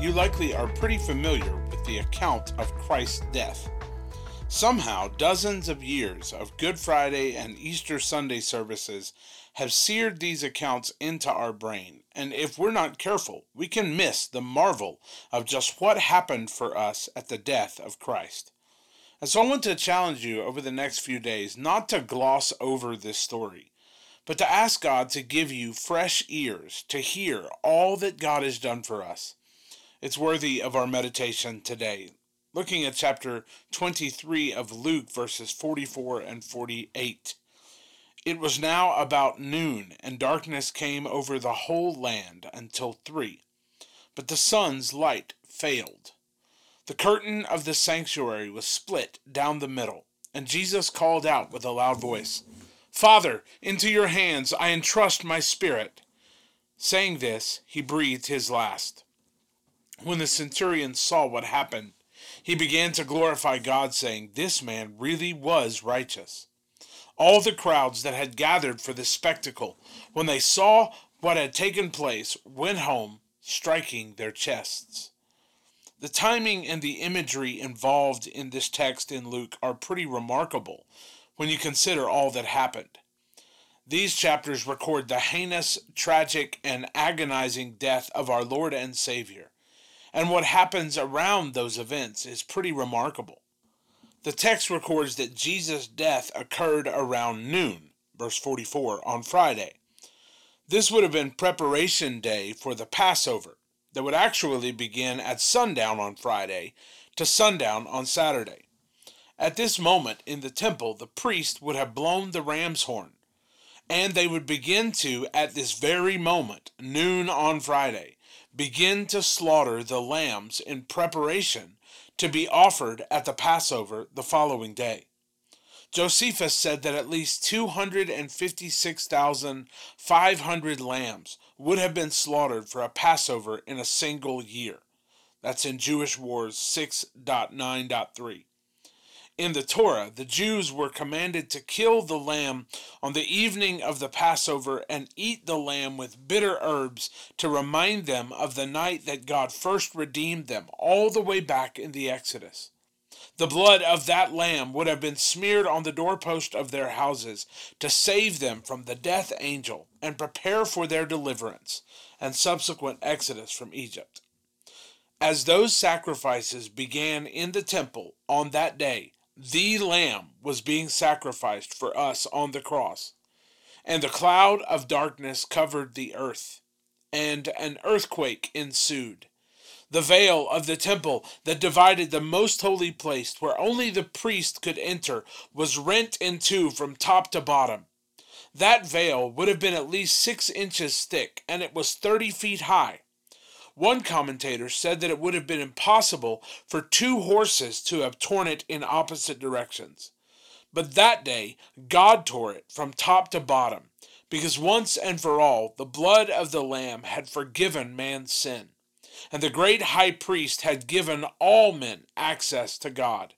you likely are pretty familiar with the account of Christ's death. Somehow, dozens of years of Good Friday and Easter Sunday services have seared these accounts into our brain, and if we're not careful, we can miss the marvel of just what happened for us at the death of Christ. And so I want to challenge you over the next few days not to gloss over this story, but to ask God to give you fresh ears to hear all that God has done for us it's worthy of our meditation today. Looking at chapter 23 of Luke, verses 44 and 48. It was now about noon, and darkness came over the whole land until three. But the sun's light failed. The curtain of the sanctuary was split down the middle, and Jesus called out with a loud voice, Father, into your hands I entrust my spirit. Saying this, he breathed his last. When the centurion saw what happened, he began to glorify God, saying, This man really was righteous. All the crowds that had gathered for this spectacle, when they saw what had taken place, went home, striking their chests. The timing and the imagery involved in this text in Luke are pretty remarkable when you consider all that happened. These chapters record the heinous, tragic, and agonizing death of our Lord and Savior and what happens around those events is pretty remarkable. The text records that Jesus' death occurred around noon, verse 44, on Friday. This would have been preparation day for the Passover that would actually begin at sundown on Friday to sundown on Saturday. At this moment in the temple, the priest would have blown the ram's horn, and they would begin to, at this very moment, noon on Friday, begin to slaughter the lambs in preparation to be offered at the Passover the following day. Josephus said that at least 256,500 lambs would have been slaughtered for a Passover in a single year. That's in Jewish Wars 6.9.3 in the Torah, the Jews were commanded to kill the lamb on the evening of the Passover and eat the lamb with bitter herbs to remind them of the night that God first redeemed them, all the way back in the Exodus. The blood of that lamb would have been smeared on the doorpost of their houses to save them from the death angel and prepare for their deliverance and subsequent exodus from Egypt. As those sacrifices began in the temple on that day, the Lamb was being sacrificed for us on the cross. And the cloud of darkness covered the earth, and an earthquake ensued. The veil of the temple that divided the most holy place, where only the priest could enter, was rent in two from top to bottom. That veil would have been at least six inches thick, and it was thirty feet high. One commentator said that it would have been impossible for two horses to have torn it in opposite directions. But that day, God tore it from top to bottom, because once and for all, the blood of the Lamb had forgiven man's sin, and the great high priest had given all men access to God.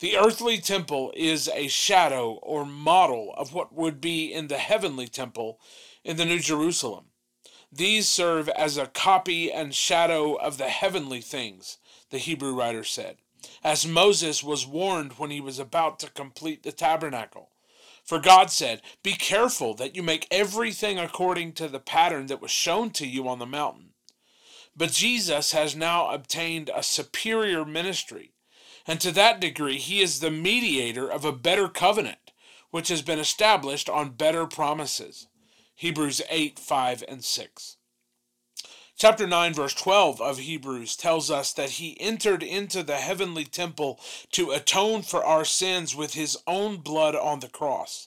The earthly temple is a shadow or model of what would be in the heavenly temple in the New Jerusalem. These serve as a copy and shadow of the heavenly things, the Hebrew writer said, as Moses was warned when he was about to complete the tabernacle. For God said, Be careful that you make everything according to the pattern that was shown to you on the mountain. But Jesus has now obtained a superior ministry, and to that degree he is the mediator of a better covenant, which has been established on better promises. Hebrews 8, 5, and 6. Chapter 9, verse 12 of Hebrews tells us that he entered into the heavenly temple to atone for our sins with his own blood on the cross.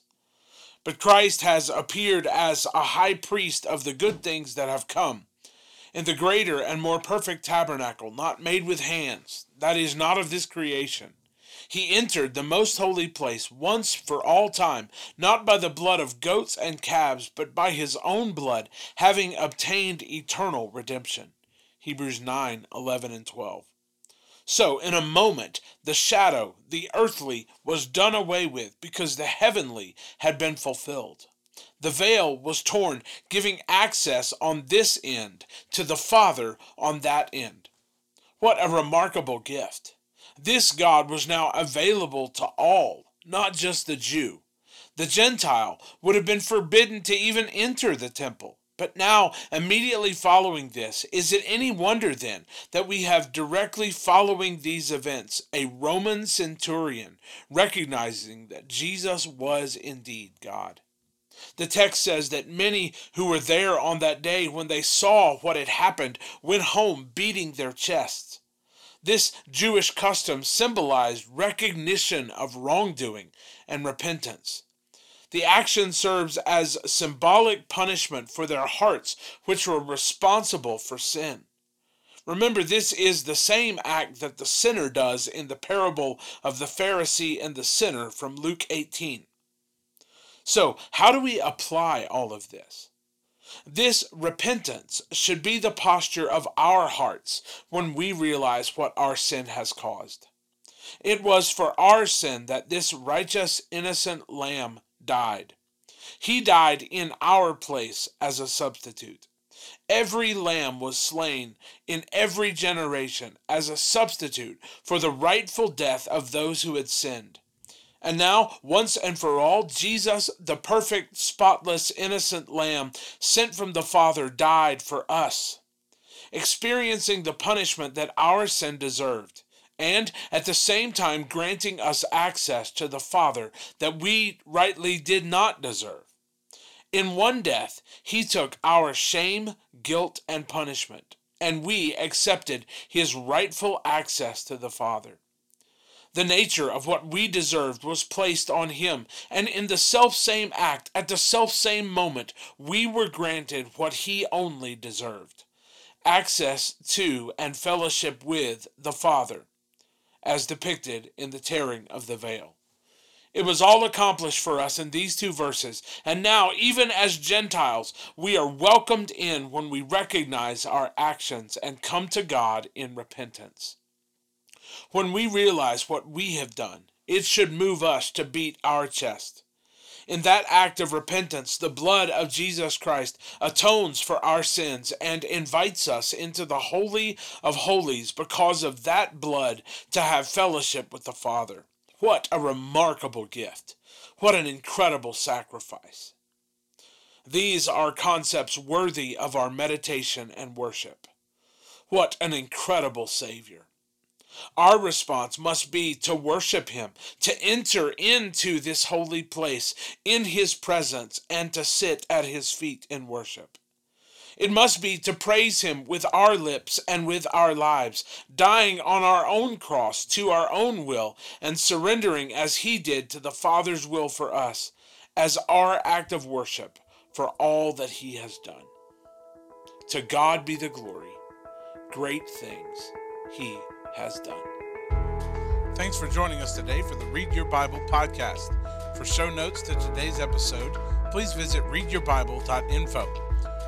But Christ has appeared as a high priest of the good things that have come, In the greater and more perfect tabernacle, not made with hands, that is, not of this creation, he entered the most holy place once for all time, not by the blood of goats and calves, but by his own blood, having obtained eternal redemption. Hebrews 9 11 and 12. So, in a moment, the shadow, the earthly, was done away with because the heavenly had been fulfilled. The veil was torn, giving access on this end to the Father on that end. What a remarkable gift! This God was now available to all, not just the Jew. The Gentile would have been forbidden to even enter the temple. But now, immediately following this, is it any wonder then that we have directly following these events a Roman centurion recognizing that Jesus was indeed God? The text says that many who were there on that day when they saw what had happened went home beating their chests. This Jewish custom symbolized recognition of wrongdoing and repentance. The action serves as symbolic punishment for their hearts, which were responsible for sin. Remember, this is the same act that the sinner does in the parable of the Pharisee and the sinner from Luke 18. So, how do we apply all of this? This repentance should be the posture of our hearts when we realize what our sin has caused. It was for our sin that this righteous, innocent lamb died. He died in our place as a substitute. Every lamb was slain in every generation as a substitute for the rightful death of those who had sinned. And now, once and for all, Jesus, the perfect, spotless, innocent Lamb sent from the Father, died for us, experiencing the punishment that our sin deserved, and at the same time granting us access to the Father that we rightly did not deserve. In one death, he took our shame, guilt, and punishment, and we accepted his rightful access to the Father. The nature of what we deserved was placed on him, and in the self-same act, at the self-same moment, we were granted what he only deserved access to and fellowship with the Father, as depicted in the tearing of the veil. It was all accomplished for us in these two verses, and now, even as Gentiles, we are welcomed in when we recognize our actions and come to God in repentance. When we realize what we have done, it should move us to beat our chest. In that act of repentance, the blood of Jesus Christ atones for our sins and invites us into the Holy of Holies because of that blood to have fellowship with the Father. What a remarkable gift! What an incredible sacrifice! These are concepts worthy of our meditation and worship. What an incredible Savior! Our response must be to worship Him, to enter into this holy place in His presence, and to sit at His feet in worship. It must be to praise Him with our lips and with our lives, dying on our own cross to our own will, and surrendering as He did to the Father's will for us, as our act of worship for all that He has done. To God be the glory. Great things He has done. Thanks for joining us today for the Read Your Bible podcast. For show notes to today's episode, please visit readyourbible.info.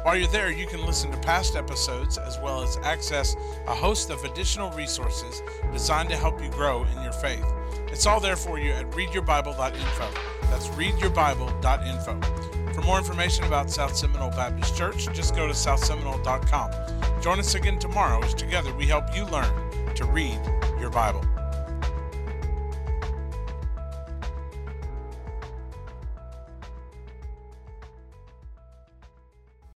While you're there, you can listen to past episodes as well as access a host of additional resources designed to help you grow in your faith. It's all there for you at readyourbible.info. That's readyourbible.info. For more information about South Seminole Baptist Church, just go to southseminole.com. Join us again tomorrow as together we help you learn to read your Bible.